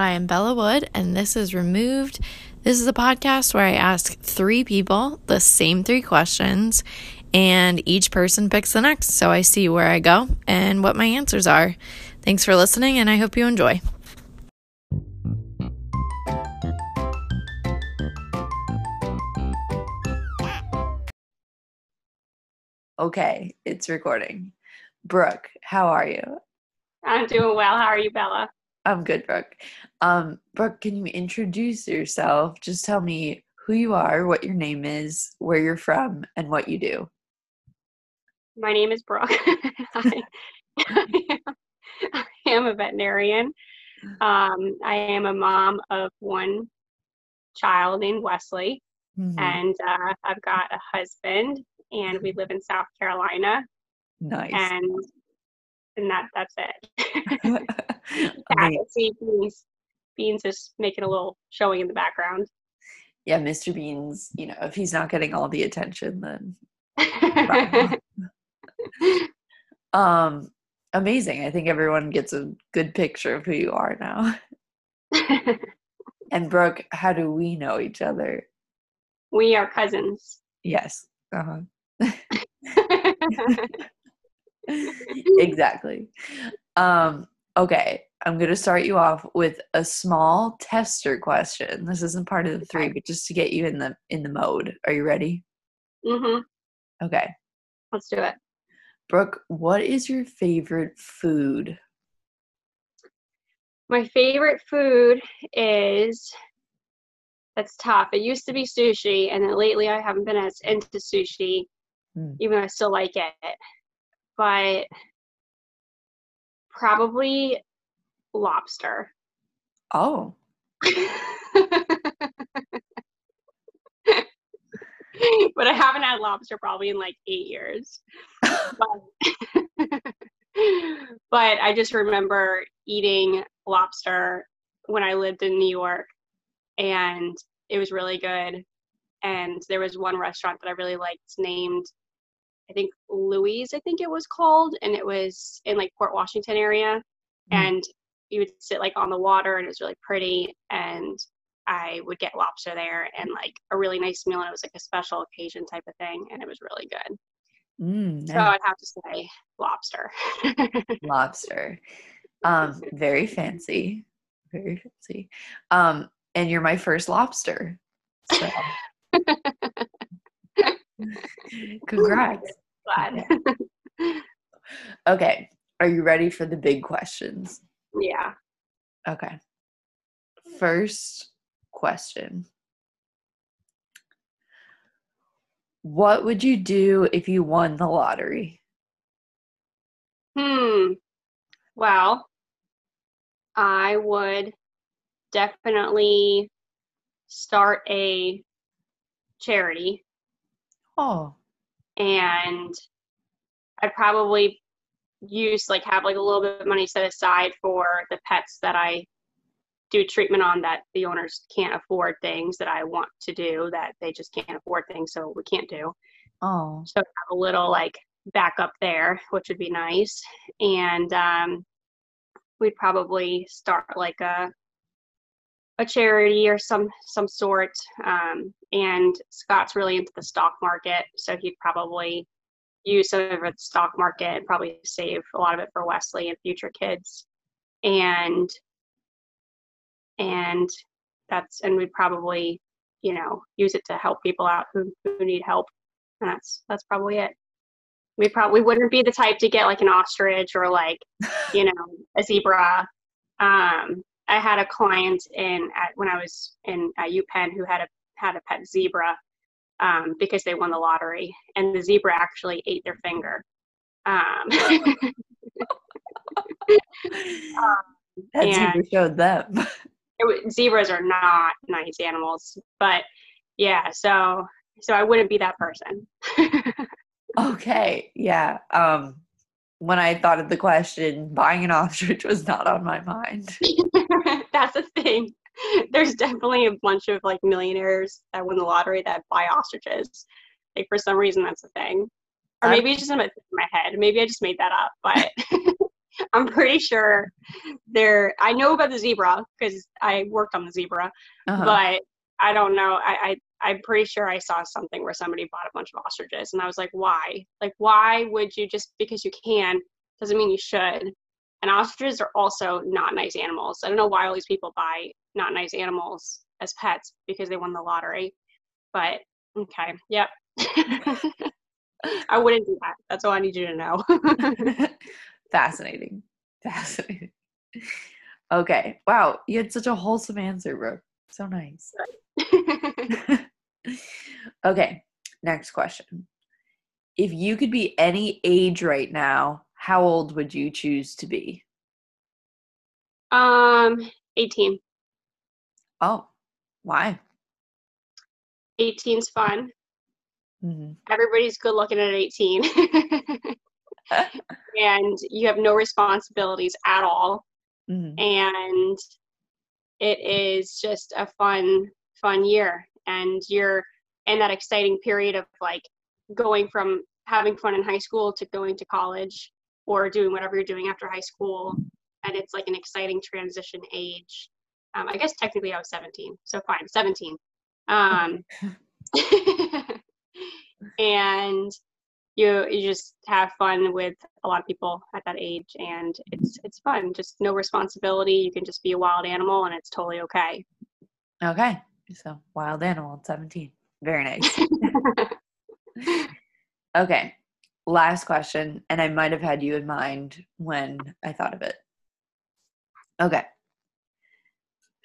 I am Bella Wood, and this is Removed. This is a podcast where I ask three people the same three questions, and each person picks the next. So I see where I go and what my answers are. Thanks for listening, and I hope you enjoy. Okay, it's recording. Brooke, how are you? I'm doing well. How are you, Bella? I'm good, Brooke. Um, Brooke, can you introduce yourself? Just tell me who you are, what your name is, where you're from, and what you do. My name is Brooke. I, I, am, a veterinarian. Um, I am a mom of one child named Wesley, mm-hmm. and uh, I've got a husband, and we live in South Carolina. Nice. And and that that's it. see Beans. Is making a little showing in the background. Yeah, Mr. Beans, you know, if he's not getting all the attention, then um amazing. I think everyone gets a good picture of who you are now. and Brooke, how do we know each other? We are cousins. Yes. Uh-huh. exactly. Um, okay, I'm going to start you off with a small tester question. This isn't part of the three, but just to get you in the in the mode. Are you ready? Mhm. Okay. Let's do it. Brooke, what is your favorite food? My favorite food is that's tough. It used to be sushi, and then lately I haven't been as into sushi, mm. even though I still like it but probably lobster. Oh. but I haven't had lobster probably in like eight years. but, but I just remember eating lobster when I lived in New York and it was really good. And there was one restaurant that I really liked named I think Louise, I think it was called, and it was in like Port Washington area, mm. and you would sit like on the water, and it was really pretty, and I would get lobster there and like a really nice meal, and it was like a special occasion type of thing, and it was really good. Mm, nice. So I'd have to say lobster. lobster, um, very fancy, very fancy, um, and you're my first lobster. So. Congrats. Glad. okay. Are you ready for the big questions? Yeah. Okay. First question What would you do if you won the lottery? Hmm. Well, I would definitely start a charity Oh. And I'd probably use like have like a little bit of money set aside for the pets that I do treatment on that the owners can't afford things that I want to do that they just can't afford things so we can't do. Oh. So have a little like backup there, which would be nice. And um we'd probably start like a a charity or some some sort. Um, and Scott's really into the stock market, so he'd probably use some of the stock market and probably save a lot of it for Wesley and future kids. And and that's and we'd probably you know use it to help people out who, who need help. And that's that's probably it. We probably wouldn't be the type to get like an ostrich or like you know a zebra. Um I had a client in at, when I was in at UPenn who had a had a pet zebra um, because they won the lottery, and the zebra actually ate their finger. Um, um, that zebra showed them. It, zebras are not nice animals, but yeah, so so I wouldn't be that person. okay, yeah. Um, when I thought of the question, buying an ostrich was not on my mind. That's the thing. There's definitely a bunch of like millionaires that win the lottery that buy ostriches. Like for some reason, that's a thing. Or maybe it's just in my, head. Maybe I just made that up. But I'm pretty sure there. I know about the zebra because I worked on the zebra, Uh-huh. but I don't know. I, I I'm pretty sure I saw something where somebody bought a bunch of ostriches, and I was like, why? Like, why would you just because you can doesn't mean you should. And ostriches are also not nice animals. I don't know why all these people buy not nice animals as pets because they won the lottery. But okay, yep. I wouldn't do that. That's all I need you to know. Fascinating. Fascinating. Okay. Wow. You had such a wholesome answer, Brooke. So nice. okay. Next question. If you could be any age right now, how old would you choose to be? um, 18. Oh, why? 18's fun. hmm Everybody's good looking at 18. and you have no responsibilities at all. hmm and it is just a fun fun year and you're in that exciting period of like going from having fun in high school to going to college or doing whatever you're doing after high school and it's like an exciting transition age um, i guess technically i was 17 so fine 17 um, and you you just have fun with a lot of people at that age and it's it's fun just no responsibility you can just be a wild animal and it's totally okay Okay. So, wild animal at 17. Very nice. Okay. Last question. And I might have had you in mind when I thought of it. Okay.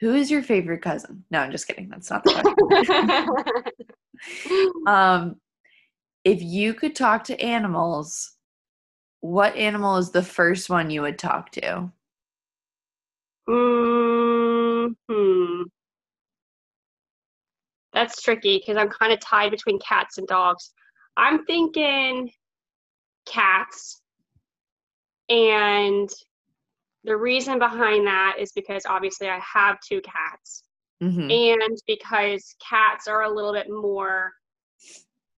Who is your favorite cousin? No, I'm just kidding. That's not the question. um, if you could talk to animals, what animal is the first one you would talk to? hmm That's tricky because I'm kind of tied between cats and dogs. I'm thinking cats. And the reason behind that is because obviously I have two cats. hmm And because cats are a little bit more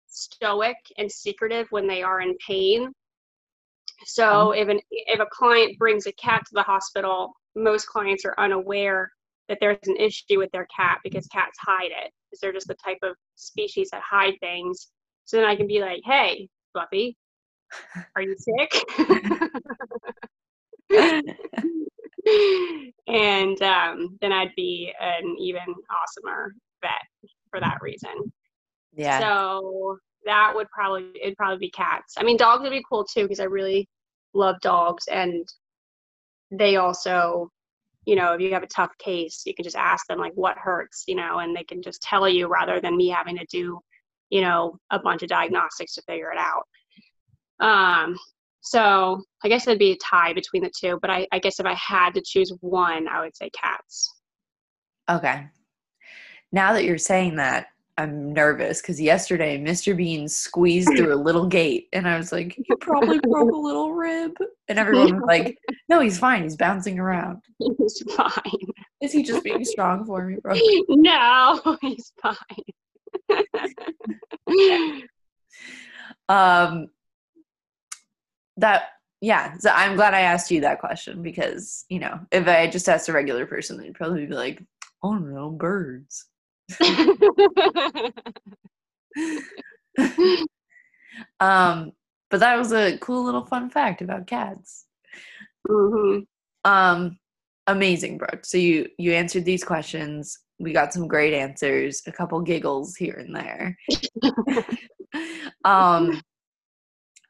stoic and secretive when they are in pain. So if an if a client brings a cat to the hospital, most clients are unaware that there's an issue with their cat because cats hide it. Because they're just the type of species that hide things. So then I can be like, hey, Fluffy, are you sick? and um, then I'd be an even awesomer vet for that reason. Yeah. So that would probably it'd probably be cats. I mean, dogs would be cool too because I really love dogs, and they also, you know, if you have a tough case, you can just ask them like what hurts, you know, and they can just tell you rather than me having to do, you know, a bunch of diagnostics to figure it out. Um, so I guess it'd be a tie between the two, but I, I guess if I had to choose one, I would say cats. Okay. Now that you're saying that, I'm nervous because yesterday Mr. Bean squeezed through a little gate and I was like, he probably broke a little rib. And everyone was like, no, he's fine. He's bouncing around. He's fine. Is he just being strong for me, bro? no, he's fine. Um, that, yeah. So I'm glad I asked you that question because, you know, if I just asked a regular person, they'd probably be like, oh no, birds. um, but that was a cool little fun fact about cats. hmm Um, amazing, Brooke. So you you answered these questions. We got some great answers, a couple giggles here and there. um,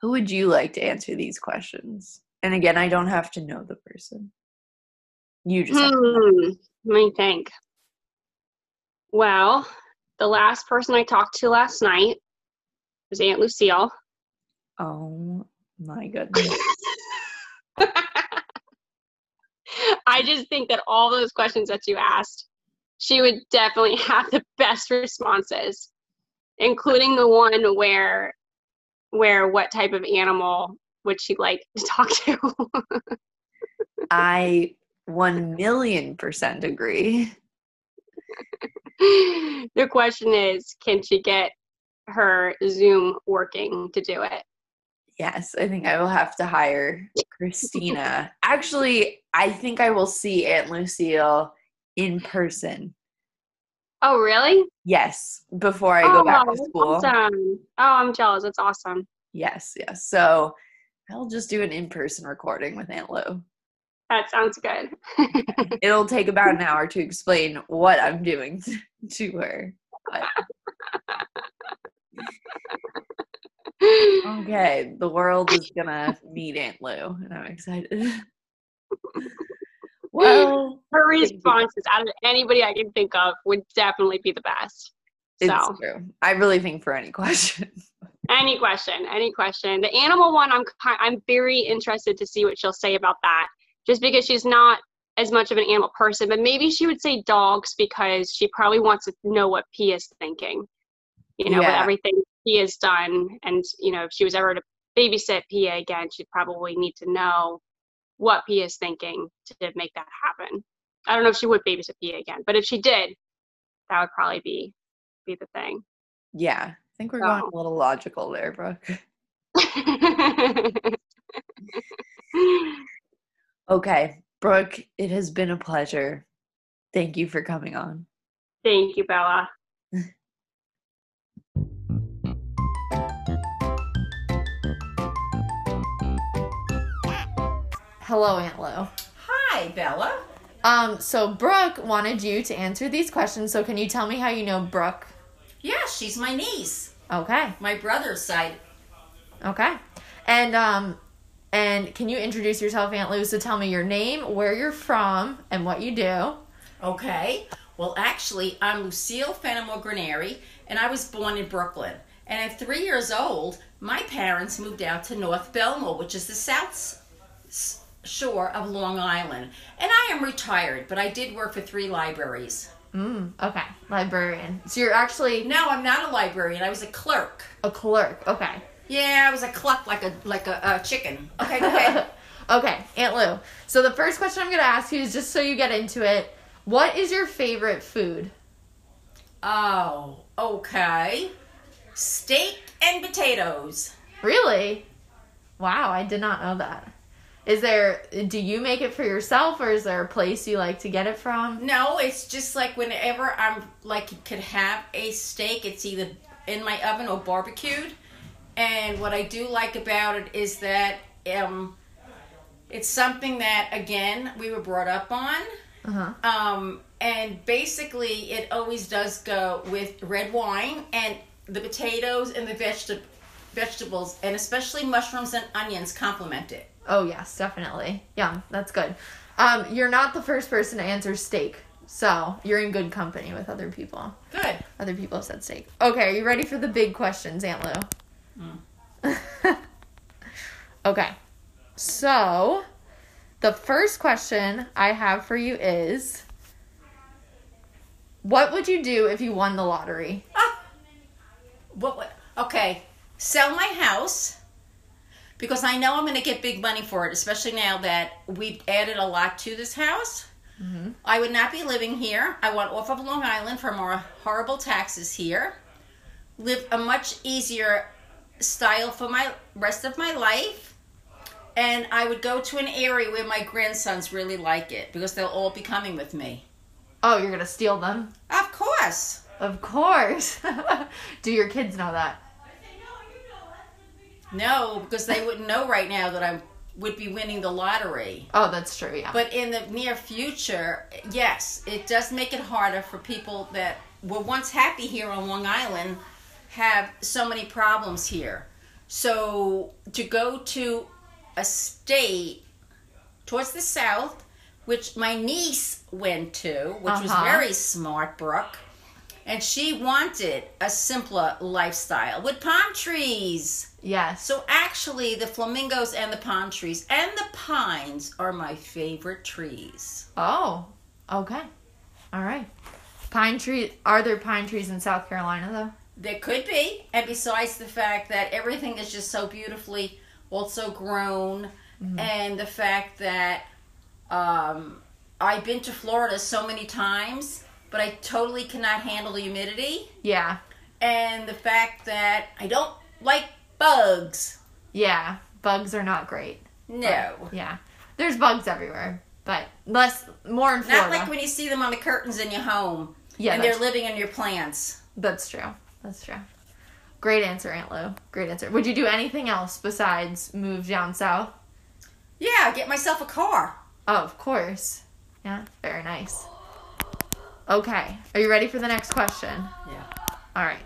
who would you like to answer these questions? And again, I don't have to know the person. You just have to know. Hmm. Let me think. Well, the last person I talked to last night was Aunt Lucille. Oh my goodness. I just think that all those questions that you asked, she would definitely have the best responses, including the one where where what type of animal would she like to talk to? I one million percent agree. the question is, can she get her Zoom working to do it? Yes, I think I will have to hire Christina. Actually, I think I will see Aunt Lucille in person. Oh, really? Yes, before I go back Oh, to that's school. Awesome. Oh, I'm jealous. That's awesome. Yes, yes. So I'll just do an in person recording with Aunt Lou. That sounds good. It'll take about an hour to explain what I'm doing to her. Okay, the world is gonna meet Aunt Lou, and I'm excited. Well, oh, Her responses out of anybody I can think of would definitely be the best. it's So, true. I really think for any question. any question, any question. The animal one, I'm I'm very interested to see what she'll say about that. Just because she's not as much of an animal person, but maybe she would say dogs because she probably wants to know what P is thinking. You know, with everything P has done, and you know, if she was ever to babysit Pia again, she'd probably need to know what Pia is thinking to make that happen. I don't know if she would babysit Pia again, but if she did, that would probably be be the thing. Yeah, I think we're going a little logical there, Brooke. Okay, Brooke, it has been a pleasure. Thank you for coming on. Thank you, Bella. Hello, Aunt Lou. Hi, Bella. Um, so Brooke wanted you to answer these questions. So can you tell me how you know Brooke? Yeah, she's my niece, Okay. my brother's side. Okay. And um and can you introduce yourself, Aunt Lou? So tell me your name, where you're from, and what you do. Okay. Well, actually, I'm Lucille Fenimore Granary, and I was born in Brooklyn. And at three years old, my parents moved out to North Belmore, which is the south shore of Long Island. And I am retired, but I did work for three libraries. Mm, okay. Librarian. So you're actually No, I'm not a librarian. I was a clerk. a clerk. Okay. Yeah, I was a cluck like a like a, a chicken. Okay, go ahead. okay, Aunt Lou. So the first question I'm gonna ask you is just so you get into it. What is your favorite food? oh, okay. Steak and potatoes. Really? Wow, I did not know that. Is there do you make it for yourself or is there a place you like to get it from? No, it's just like whenever I'm like could have a steak, it's either in my oven or barbecued. And what I do like about it is that um, it's something that again we were brought up on. Uh-huh. Um, and basically, it always does go with red wine and the potatoes and the vegeta- vegetables, and especially mushrooms and onions complement it. Oh yes, definitely. Yeah, that's good. Um, you're not the first person to answer steak, so you're in good company with other people. Good. Other people have said steak. Okay, are you ready for the big questions, Aunt Lou? okay, so the first question I have for you is, what would you do if you won the lottery? Ah, what, what? Okay, sell my house because I know I'm going to get big money for it, especially now that we've added a lot to this house. Mm-hmm. I would not be living here. I want off of Long Island for more horrible taxes here. Live a much easier style for my rest of my life. And I would go to an area where my grandsons really like it because they'll all be coming with me. Oh, you're gonna steal them? Of course. Of course. do your kids know that? No, because they wouldn't know right now that I would be winning the lottery. Oh, that's true. Yeah. But in the near future, yes, it does make it harder for people that were once happy here on Long Island have so many problems here. So to go to a state towards the south, which my niece went to, which was Uh-huh. very smart, Brooke, and she wanted a simpler lifestyle with palm trees. Yes. So actually, the flamingos and the palm trees and the pines are my favorite trees. Oh, okay. All right. Pine tree. Are there pine trees in South Carolina though? There could be, and besides the fact that everything is just so beautifully also grown, and the fact that um, I've been to Florida so many times, but I totally cannot handle the humidity, Yeah. and the fact that I don't like bugs. Yeah, bugs are not great. No. Yeah, there's bugs everywhere, but less, more in Florida. Not like when you see them on the curtains in your home yeah, and they're living in your plants. that's true. That's true. Great answer, Aunt Lou. Great answer. Would you do anything else besides move down south? Yeah, get myself a car. Oh, of course. Yeah, very nice. Okay, are you ready for the next question? Yeah. All right.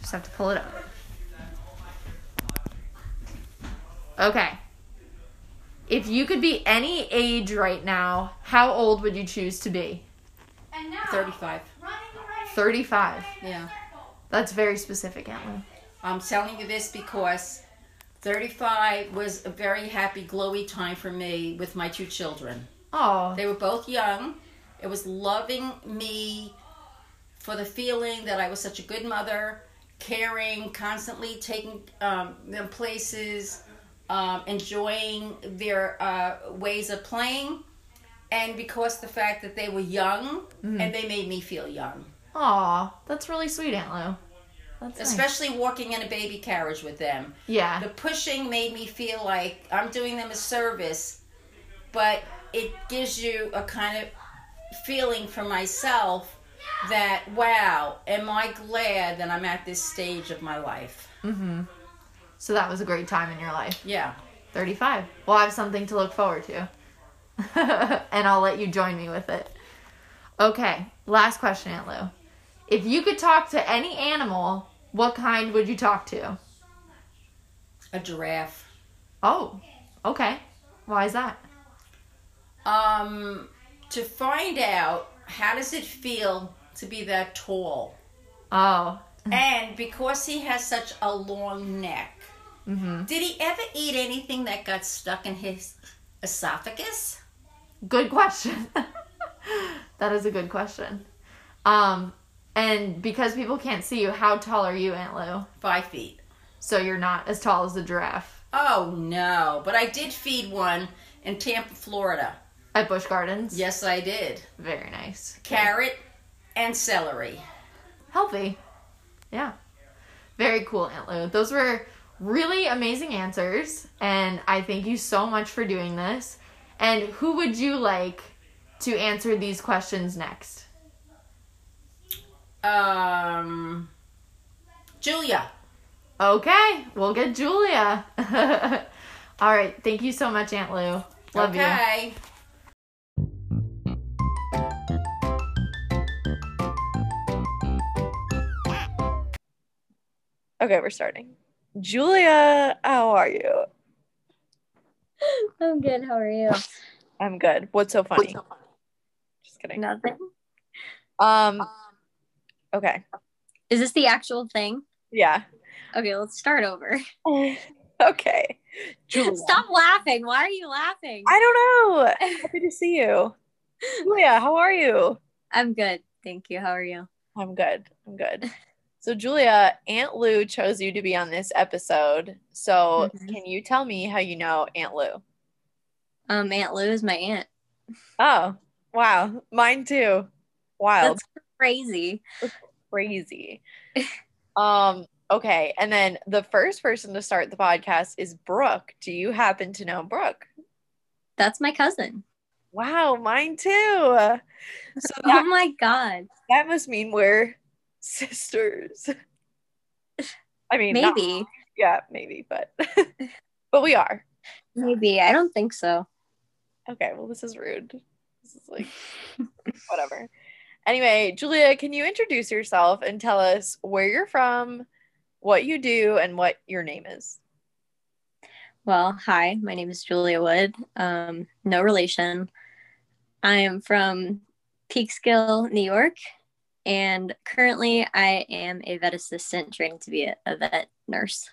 Just have to pull it up. Okay. If you could be any age right now, how old would you choose to be? 35. 35. Yeah. That's very specific, Aunt Lou. I'm telling you this because 35 was a very happy, glowy time for me with my two children. Oh, They were both young. It was loving me for the feeling that I was such a good mother, caring, constantly taking um, them places, um, enjoying their uh, ways of playing, and because the fact that they were young and they made me feel young. Aw, that's really sweet, Aunt Lou. That's nice. Especially walking in a baby carriage with them. Yeah. The pushing made me feel like I'm doing them a service, but it gives you a kind of feeling for myself that, wow, am I glad that I'm at this stage of my life? Mm-hmm. So that was a great time in your life. Yeah. 35. Well, I have something to look forward to. and I'll let you join me with it. Okay, last question, Aunt Lou. If you could talk to any animal, what kind would you talk to? A giraffe. Oh, okay. Why is that? Um, to find out how does it feel to be that tall? Oh, And because he has such a long neck, mm-hmm. did he ever eat anything that got stuck in his esophagus? good question. that is a good question. Um, and because people can't see you, how tall are you, Aunt Lou? Five feet. So you're not as tall as the giraffe Oh no, but I did feed one in Tampa, Florida. at Busch Gardens. Yes, I did. Very nice. Carrot and celery. Healthy. Yeah. Very cool, Aunt Lou. Those were really amazing answers, and I thank you so much for doing this. And who would you like to answer these questions next? Um, Julia. Okay, we'll get Julia. All right, thank you so much, Aunt Lou. Love you. okay. Okay, we're starting. Julia, how are you? I'm good. How are you? I'm good. What's so funny? Just kidding. Nothing. Um okay. Is this the actual thing? Yeah. Okay, let's start over. Okay. Julia. Stop laughing. Why are you laughing? I don't know. Happy to see you. Julia, how are you? I'm good. Thank you. How are you? I'm good. I'm good. So Julia, Aunt Lou chose you to be on this episode. So Mhm. can you tell me how you know Aunt Lou? Um, Aunt Lou is my aunt. Oh, wow. Mine too. Wild. That's crazy. crazy. um, okay. And then the first person to start the podcast is Brooke. Do you happen to know Brooke? That's my cousin. Wow, mine too. So Oh my god. that must mean we're sisters. I mean, not- Maybe. yeah, maybe, but but we are. Maybe. I don't think so. Okay, well, this is rude. This is like whatever. Anyway, Julia, can you introduce yourself and tell us where you're from, what you do, and what your name is? Well, hi. My name is Julia Wood. Um, no relation. I am from Peekskill, New York, and currently I am a vet assistant training to be a, a vet nurse.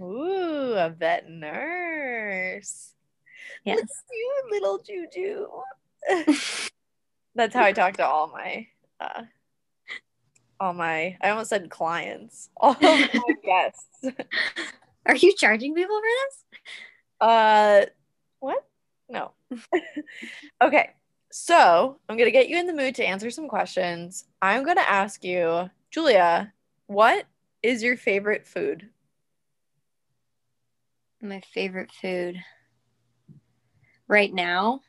Ooh, a vet nurse. Yes. At you, little Juju. That's how I talk to all my uh all my I almost said clients. All of my guests. Are you charging people for this? Uh what? No. okay. So I'm gonna get you in the mood to answer some questions. I'm gonna ask you, Julia, what is your favorite food? My favorite food right now,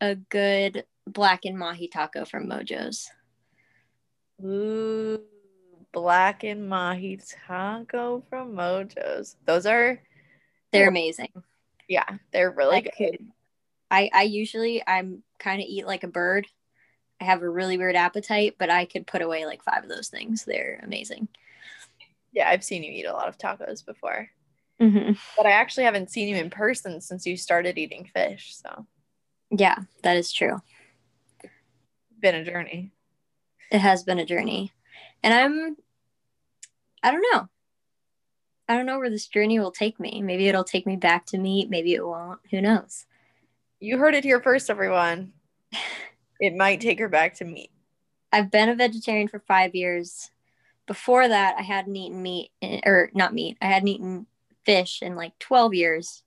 a good blackened mahi taco from Mojo's. Ooh, blackened mahi taco from Mojo's. Those are, They're amazing. yeah, they're really I good. could- I, I usually I'm kind of eat like a bird. I have a really weird appetite, but I could put away like five of those things. They're amazing. Yeah, I've seen you eat a lot of tacos before, Mm-hmm. but I actually haven't seen you in person since you started eating fish. So, Yeah, that is true. been a journey. It has been a journey, and I'm I don't know. I don't know where this journey will take me. Maybe it'll take me back to meat. Maybe it won't. Who knows? You heard it here first, everyone. It might take her back to meat. I've been a vegetarian for five years. Before that, I hadn't eaten meat, or not meat. I hadn't eaten fish in like 12 years.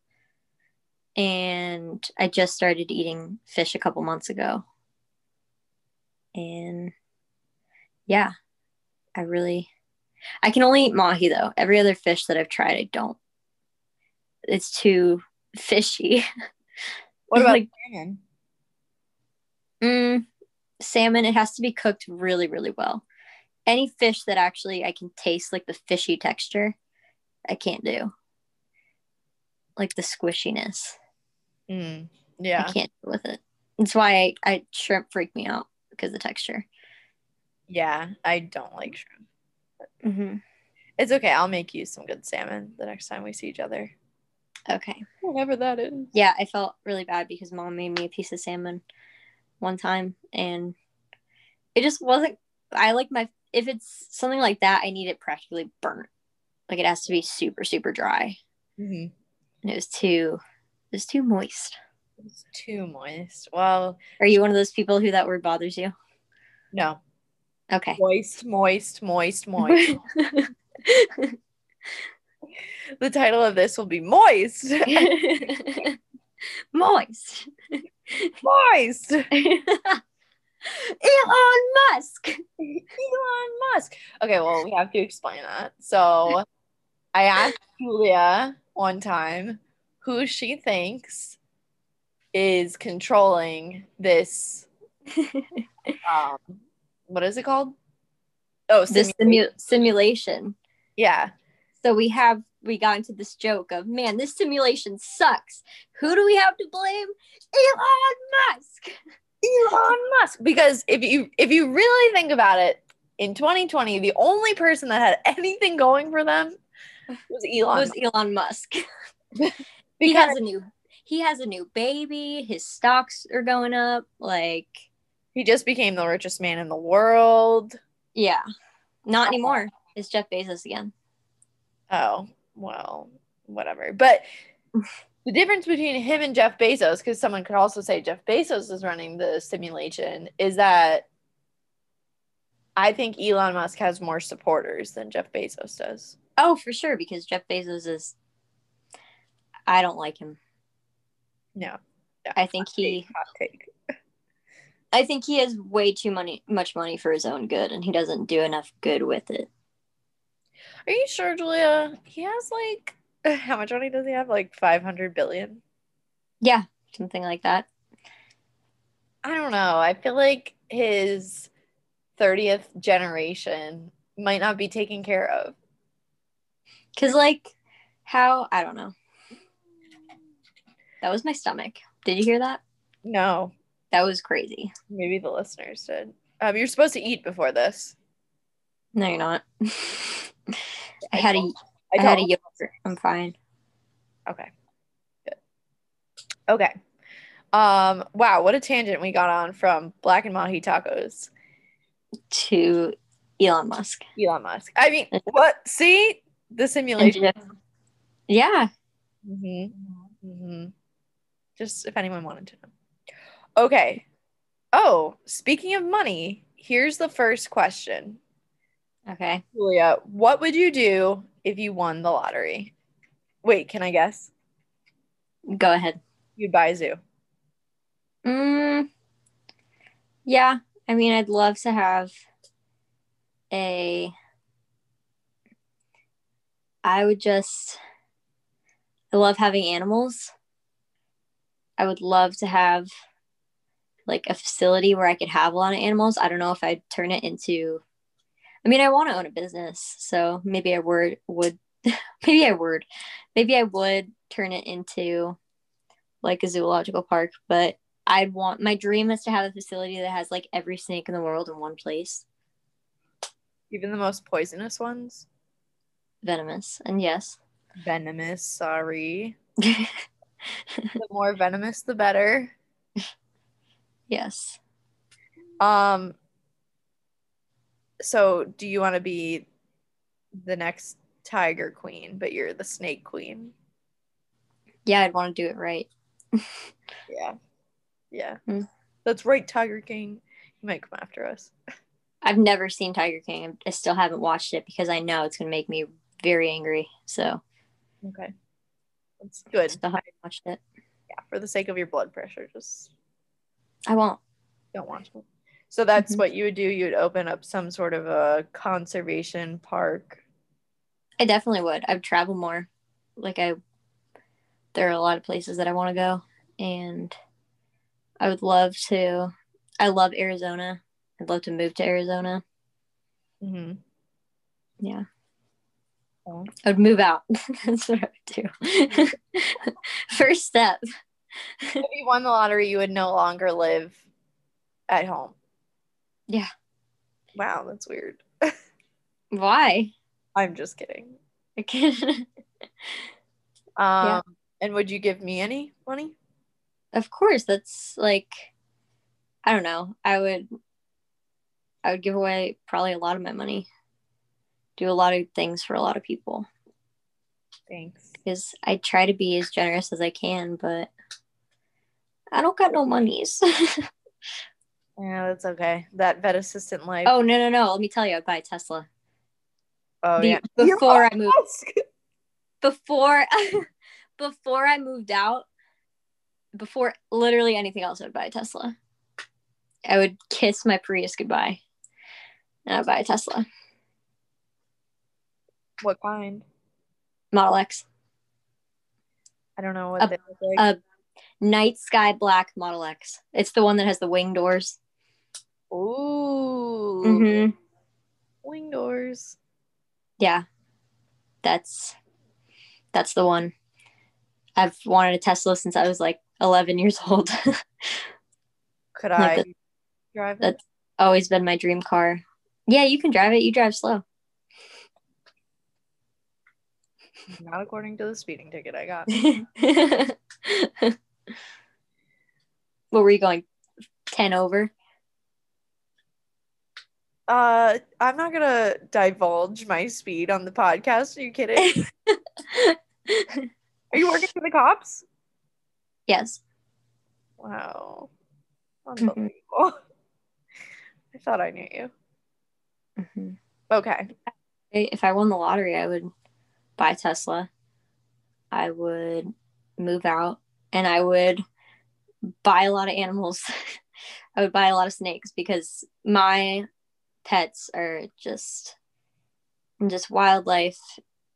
And I just started eating fish a couple months ago. And yeah, I really, I can only eat mahi though. Every other fish that I've tried, I don't. It's too fishy. What about Like- salmon? Mm, salmon, it has to be cooked really, really well. Any fish that actually I can taste like the fishy texture, I can't do. Like the squishiness. Mm, yeah, I can't deal with it. That's why I, I shrimp freak me out because of the texture. yeah. I don't like shrimp. Mm-hmm. It's okay. I'll make you some good salmon the next time we see each other. Okay. Whatever that is. Yeah, I felt really bad because mom made me a piece of salmon one time and it just wasn't I like my if it's something like that, I need it practically burnt. Like it has to be super, super dry. hmm And it was too it was too moist. It's too moist. Well, Are you one of those people who that word bothers you? no. Okay. Moist, moist, moist, moist. the title of this will be Moist. moist. moist. Elon Musk. Elon Musk. Okay, well, we have to explain that. So I asked Julia one time who she thinks is controlling this um what is it called? Oh, this simulation. simu- simulation. yeah. So we have we got into this joke of man, this simulation sucks. Who do we have to blame? Elon Musk. Elon Musk. Because if you if you really think about it, in 2020, the only person that had anything going for them was Elon. was Elon Musk. he has a new he has a new baby. His stocks are going up. Like he just became the richest man in the world. yeah, not anymore. It's Jeff Bezos again. Oh, well, whatever. But the difference between him and Jeff Bezos, because someone could also say Jeff Bezos is running the simulation, is that I think Elon Musk has more supporters than Jeff Bezos does. Oh, for sure, because Jeff Bezos is. I don't like him. No. I think he. Take. I think he has way too money, much money for his own good, and he doesn't do enough good with it. Are you sure, Julia? He has like how much money does he have? Like 500 billion? Yeah, something like that. I don't know. I feel like his 30th generation might not be taken care of. Cause like, how I don't know. That was my stomach. Did you hear that? No, That was crazy. maybe the listeners did. Um, you're supposed to eat before this. No, you're not. I had a told- I had a yogurt. I'm fine. Okay. Good. Okay. Um, wow, what a tangent we got on from Blackened Mahi tacos. To Elon Musk. Elon Musk. I mean, what? See the simulation. Jeff- yeah. hmm Mm-hmm. Just if anyone wanted to know. Okay. Oh, speaking of money, here's the first question. Okay. Julia, what would you do if you won the lottery? Wait, can I guess? Go ahead. You'd buy a zoo. Mm, yeah. I mean, I'd love to have a. I would just. I love having animals. I would love to have like a facility where I could have a lot of animals. I don't know if I'd turn it into I mean, I want to own a business, so maybe I would would maybe I would maybe I would turn it into like a zoological park, but I'd want my dream is to have a facility that has like every snake in the world in one place. Even the most poisonous ones? Venomous. And yes. Venomous, sorry. the more venomous the better. Yes. Um so do you want to be the next tiger queen, but you're the snake queen? Yeah, I'd want to do it right. yeah. Yeah. Hmm. That's right, Tiger King. You might come after us. I've never seen Tiger King. I still haven't watched it because I know it's going to make me very angry. So, Okay. That's good. still haven't watched it. Yeah, for the sake of your blood pressure, just I won't. don't watch it. So that's Mhm. what you would do. You would open up some sort of a conservation park. I definitely would. I'd travel more. Like I, there are a lot of places that I want to go, and I would love to. I love Arizona. I'd love to move to Arizona. Mm-hmm. Yeah, Oh. I would move out. That's what I would do. First step. If you won the lottery, you would no longer live at home. Yeah. Wow, that's weird. Why? I'm just kidding. I can't. Um, Yeah. and would you give me any money? of course, that's like, I don't know. I would. I would give away probably a lot of my money. Do a lot of things for a lot of people. Thanks. because I try to be as generous as I can, but I don't got no monies. Yeah, that's okay. That vet assistant life. oh no no no! Let me tell you, I'd buy a Tesla Oh, the- yeah. before I moved. Before before I moved out, before literally anything else, I'd buy a Tesla. I would kiss my Prius goodbye, and I'd buy a Tesla What kind? Model X, I don't know what A- like. a night sky black Model X. It's the one that has the wing doors. Ooh. hmm Wing doors. Yeah, that's that's the one. I've wanted a Tesla since I was like 11 years old. Could Like I the- drive it? That's always been my dream car. Yeah, you can drive it. You drive slow. Not according to the speeding ticket I got. what were you going? 10 over? Uh, I'm not gonna divulge my speed on the podcast. Are you kidding? Are you working for the cops? yes. Wow. Mm-hmm. I thought I knew you. Mhm. Okay. If I won the lottery, I would buy Tesla. I would move out and I would buy a lot of animals. I would buy a lot of snakes because my pets are just just wildlife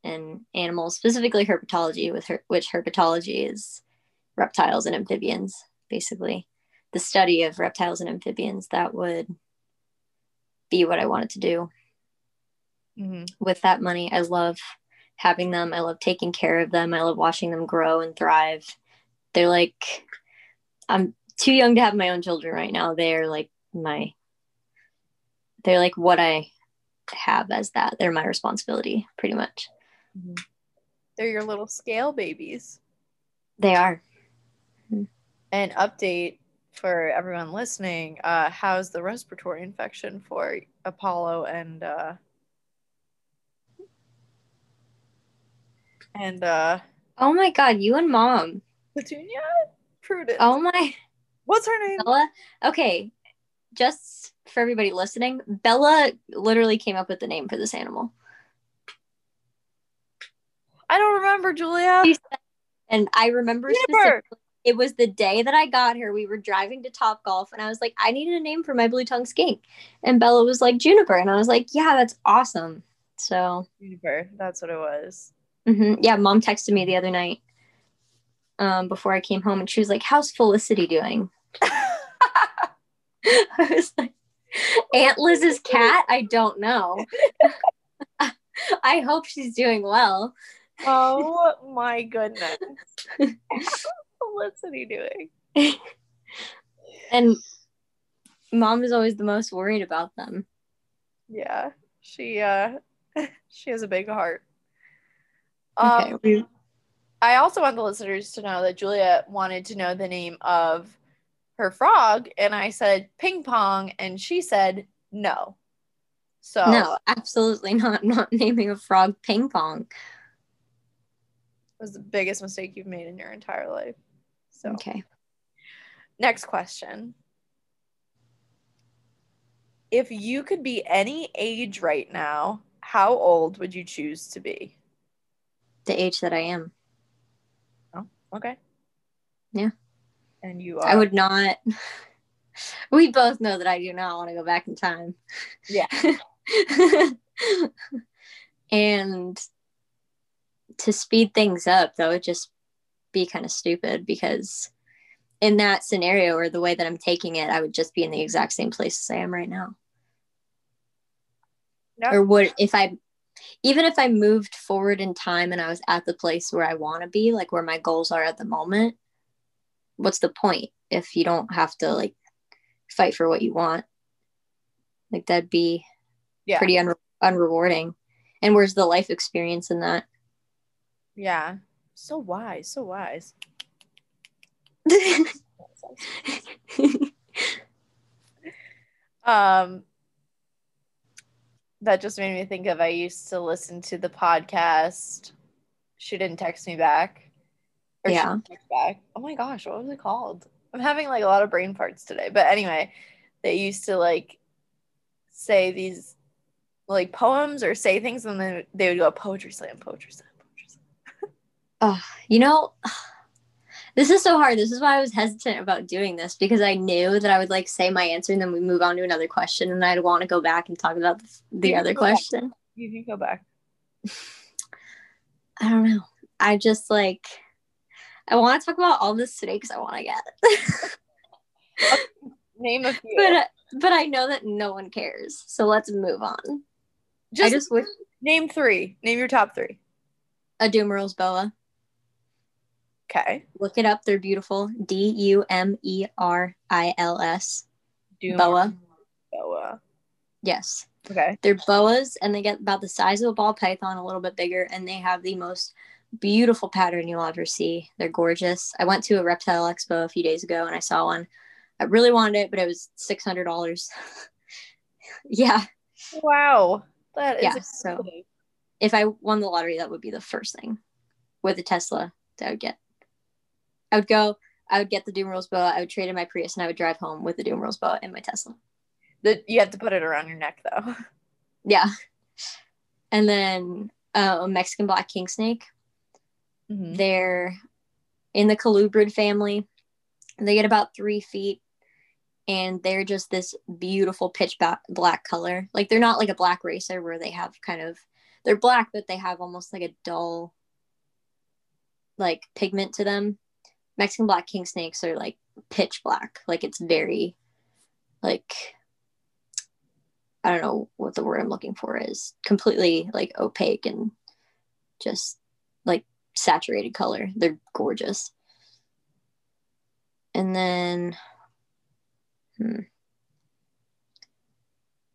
and animals, specifically herpetology, with her, which herpetology is reptiles and amphibians, basically the study of reptiles and amphibians. That would be what I wanted to do hmm with that money. I love having them. I love taking care of them. I love watching them grow and thrive. They're like, I'm too young to have my own children right now. They're like my, they're like what I have as that. They're my responsibility, pretty much. They're your little scale babies. They are. An update for everyone listening. Uh, how's the respiratory infection for Apollo and uh, and uh, Oh my God, you and mom. Petunia? Prudence. Oh my, What's her name? Bella. Okay, just for everybody listening, Bella literally came up with the name for this animal. I don't remember, Julia. And I remember specifically, it was the day that I got her. We were driving to Topgolf, and I was like, I needed a name for my blue tongue skink. And Bella was like, Juniper. And I was like, yeah, that's awesome. So, Juniper. That's what it was. mhm. yeah, mom texted me the other night. um, before I came home, and she was like, "How's Felicity doing?" I was like, "Aunt Liz's cat? I don't know. I hope she's doing well." oh my goodness. What's he doing? And mom is always the most worried about them. Yeah. She uh she has a big heart. Okay, Um, we- I also want the listeners to know that Julia wanted to know the name of her frog, and I said ping pong, and she said no. So No, absolutely not. I'm not naming a frog ping pong. it was the biggest mistake you've made in your entire life. So Okay. next question. If you could be any age right now, how old would you choose to be? The age that I am. Oh, okay. Yeah. And you are I would not. We both know that I do not want to go back in time. Yeah. and to speed things up, that would just be kind of stupid because in that scenario or the way that I'm taking it, I would just be in the exact same place as I am right now. Yep. Or would if I even if I moved forward in time and I was at the place where I want to be, like where my goals are at the moment, what's the point if you don't have to like fight for what you want? Like that'd be yeah. pretty un- unrewarding. And where's the life experience in that? Yeah. So wise, so wise. Um that just made me think of I used to listen to the podcast. She didn't text me back. Or Yeah. back. Oh my gosh, what was it called? I'm having like a lot of brain farts today. But anyway, they used to like say these like poems or say things and then they would go poetry slam, poetry slam, poetry slam. oh, you know, this is so hard. This is why I was hesitant about doing this because I knew that I would like say my answer and then we move on to another question and I'd want to go back and talk about the, You other go back. question. You can go back. I don't know. I just like I want to talk about all the snakes I want to get. Name a few. but uh, but I know that no one cares. So let's move on. just, I just wish name three. Name your top three. a Dumerils boa. Okay. Look it up. They're beautiful. D U M E R I L S. Boa. Boa. Yes. Okay. They're boas and they get about the size of a ball python, a little bit bigger, and they have the most beautiful pattern you'll ever see. They're gorgeous. I went to a reptile expo a few days ago and I saw one. I really wanted it, but it was six hundred dollars. yeah. Wow. That is Yeah, so- If I won the lottery, that would be the first thing. With a Tesla that I would get. I would go, I would get the Dumerils boa, I would trade in my Prius, and I would drive home with the Dumerils boa and my Tesla. The, you have to put it around your neck though. Yeah. And then uh, a Mexican black king snake. Mhm. They're in the colubrid family. They get about three feet, and they're just this beautiful pitch black color. Like they're not like a black racer where they have kind of they're black, but they have almost like a dull like pigment to them. Mexican black king snakes are like pitch black. Like it's very like I don't know what the word I'm looking for is. Completely like opaque and just saturated color. They're gorgeous. And then, hmm,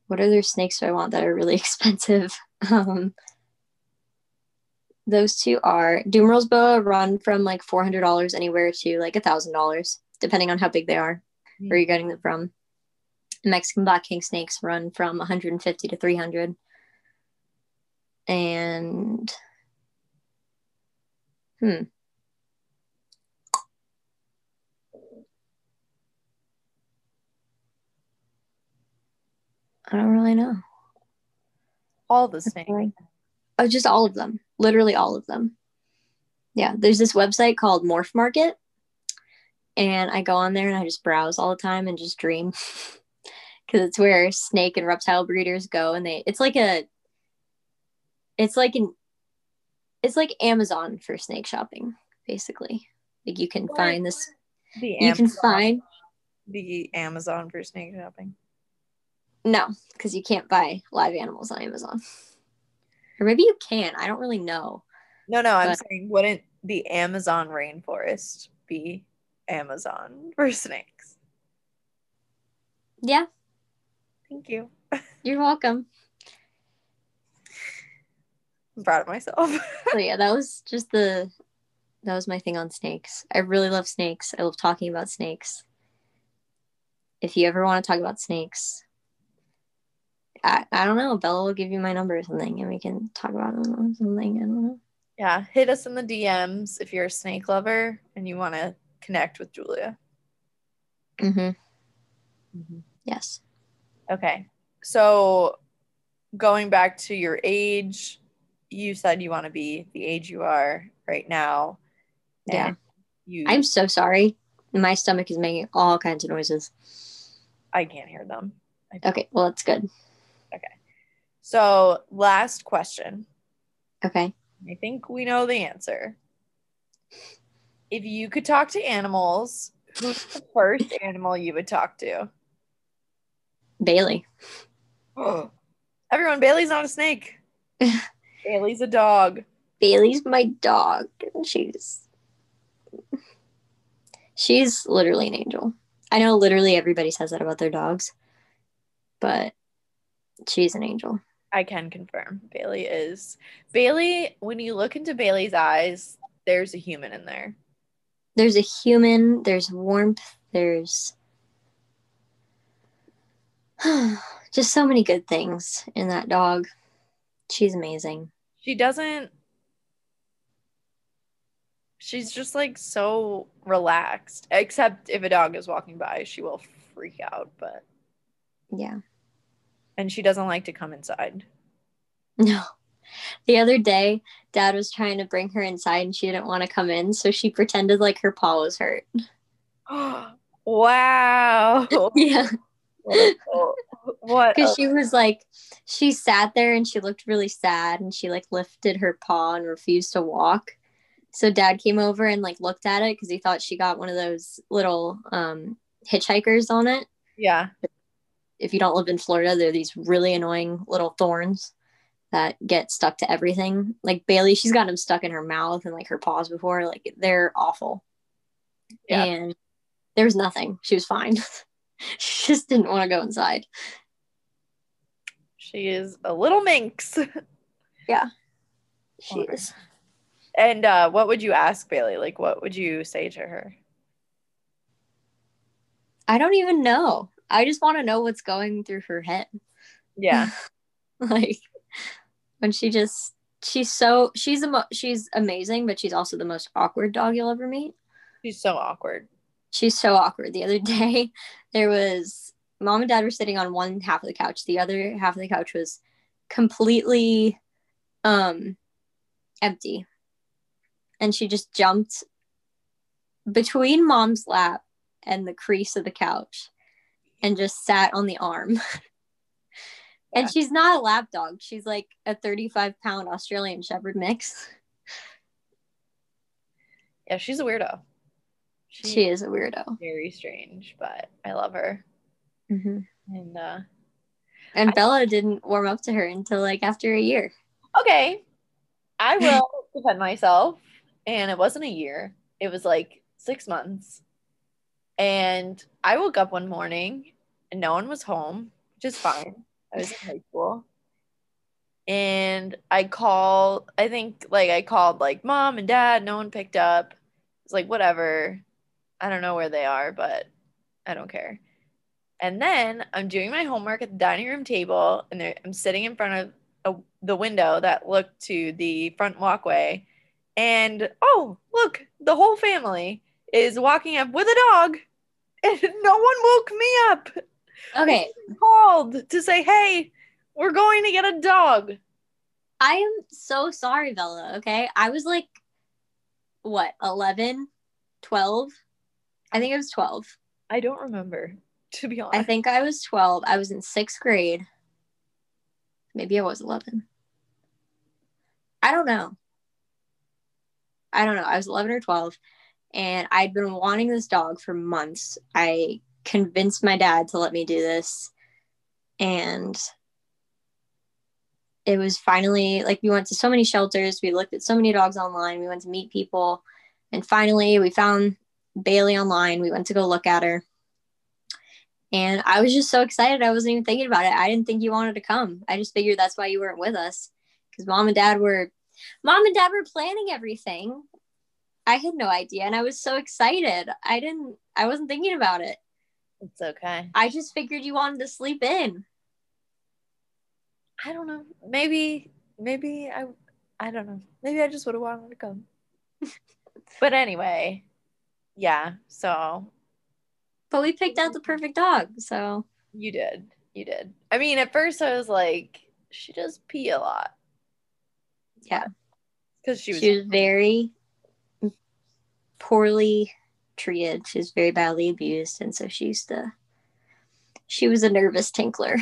what other snakes do I want that are really expensive? Um, those two are Dumerils boa run from like four hundred dollars anywhere to like a thousand dollars, depending on how big they are, where you're getting them from. Mexican black king snakes run from 150 to 300 and hmm I don't really know. All the snakes. Oh, just all of them. Literally all of them. Yeah, there's this website called Morph Market, and I go on there and I just browse all the time and just dream, because it's where snake and reptile breeders go, and they. It's like a. It's like an. It's like Amazon for snake shopping, basically. Like you can find this. The You can find the Amazon for snake shopping. no, because you can't buy live animals on Amazon. Or maybe you can. I don't really know. No, no, I'm But- saying wouldn't the Amazon rainforest be Amazon for snakes? Yeah, Thank you. you're welcome. I'm proud of myself. So yeah, that was just the that was my thing on snakes. I really love snakes. I love talking about snakes. If you ever want to talk about snakes, I, I don't know. Bella will give you my number or something, and we can talk about them or something. I don't know. yeah, hit us in the DMs if you're a snake lover and you want to connect with Julia. Mm-hmm. Yes. Okay. So going back to your age, you said you want to be the age you are right now. Yeah. You I'm so sorry. My stomach is making all kinds of noises. I can't hear them. Okay, well that's good. Okay. So last question. Okay. I think we know the answer. If you could talk to animals, who's the first animal you would talk to? Bailey. Oh. Everyone, Bailey's not a snake. Bailey's a dog. Bailey's my dog. and She's she's literally an angel. I know literally everybody says that about their dogs, but she's an angel. I can confirm Bailey is. Bailey, when you look into Bailey's eyes, there's a human in there. There's a human, there's warmth, there's just so many good things in that dog. She's amazing. She doesn't. She's just like so relaxed. Except if a dog is walking by, she will freak out. But Yeah. and she doesn't like to come inside. No. The other day, dad was trying to bring her inside and she didn't want to come in, so she pretended like her paw was hurt. wow. Yeah. What? Because she was like, she sat there and she looked really sad and she like lifted her paw and refused to walk. So dad came over and like looked at it because he thought she got one of those little um, hitchhikers on it. yeah. If you don't live in Florida, they're these really annoying little thorns that get stuck to everything. Like Bailey, she's got them stuck in her mouth and like her paws before. Like they're awful. Yeah. And there was nothing. She was fine. she just didn't want to go inside. She is a little minx. Yeah. She is. And uh, what would you ask Bailey? Like, what would you say to her? I don't even know. I just want to know what's going through her head. Yeah. like when she just she's so she's a she's amazing, but she's also the most awkward dog you'll ever meet. She's so awkward. She's so awkward. The other day, there was mom and dad were sitting on one half of the couch. The other half of the couch was completely um empty. And she just jumped between mom's lap and the crease of the couch and just sat on the arm. Yeah. and she's not a lap dog. She's like a 35 pound Australian Shepherd mix. Yeah, she's a weirdo. She is a weirdo. very strange, but I love her. hmm And uh And I- Bella didn't warm up to her until like after a year. okay, I will defend myself. And it wasn't a year; it was like six months. And I woke up one morning, and no one was home, which is fine. I was in high school, and I called. I think like I called like mom and dad. No one picked up. It's like whatever. I don't know where they are, but I don't care. And then I'm doing my homework at the dining room table, and I'm sitting in front of a, the window that looked to the front walkway. And oh, look, the whole family is walking up with a dog, and no one woke me up. Okay, Called to say, hey, we're going to get a dog. I am so sorry, Bella. Okay, I was like, what, 11, 12? I think I was 12. I don't remember, to be honest. I think I was 12. I was in sixth grade. Maybe I was 11. I don't know. I don't know. I was 11 or 12. And I'd been wanting this dog for months. I convinced my dad to let me do this. And it was finally like we went to so many shelters, we looked at so many dogs online, we went to meet people, and finally we found Bailey online. We went to go look at her. And I was just so excited. I wasn't even thinking about it. I didn't think you wanted to come. I just figured that's why you weren't with us. Because mom and dad were mom and dad were planning everything. I had no idea. And I was so excited. I didn't I wasn't thinking about it. It's okay. I just figured you wanted to sleep in. I don't know. Maybe, maybe I, I don't know. Maybe I just would have wanted to come. but anyway, yeah. So But we picked out the perfect dog. So you did, you did. I mean, at first I was like, she does pee a lot yeah. because she was. she was very poorly treated. She was very badly abused. And so she used to she was a nervous tinkler.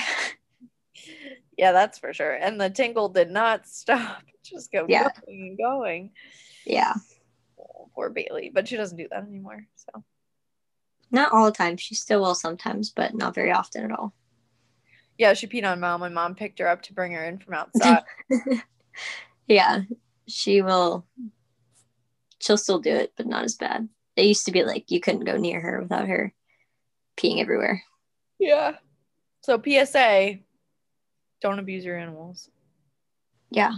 yeah, that's for sure. And the tinkle did not stop. Just go Yeah. going and going. yeah. Poor Bailey, but she doesn't do that anymore. So Not all the time. She still will sometimes, but not very often at all. yeah, she peed on mom, and mom picked her up to bring her in from outside. yeah. She will she'll still do it, but not as bad. It used to be like you couldn't go near her without her peeing everywhere. yeah. So PSA: don't abuse your animals. Yeah.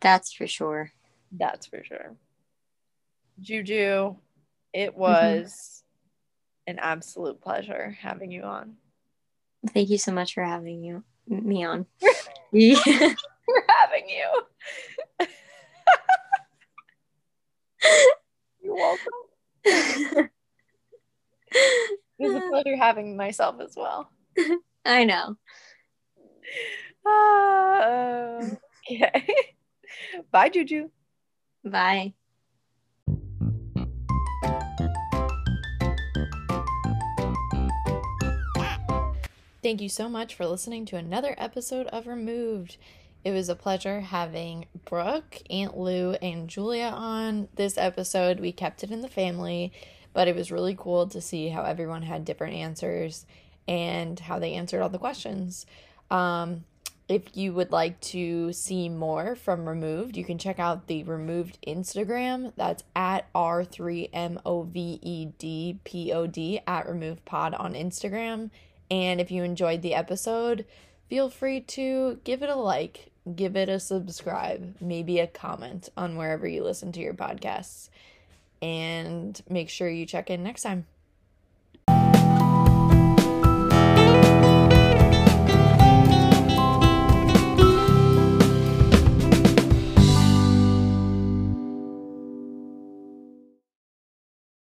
That's for sure. That's for sure. Juju, it was an absolute pleasure having you on. Thank you so much for having you me on. Yeah. For having you. You're welcome. It was a pleasure having myself as well. I know. Ah, okay. Bye, Juju. Bye. Thank you so much for listening to another episode of Removed. It was a pleasure having Brooke, Aunt Lou, and Julia on this episode. We kept it in the family, but it was really cool to see how everyone had different answers and how they answered all the questions. Um, if you would like to see more from Removed, you can check out the Removed Instagram. That's at R3MOVEDPOD at Removed Pod on Instagram. And if you enjoyed the episode, feel free to give it a like, give it a subscribe, maybe a comment on wherever you listen to your podcasts. And make sure you check in next time.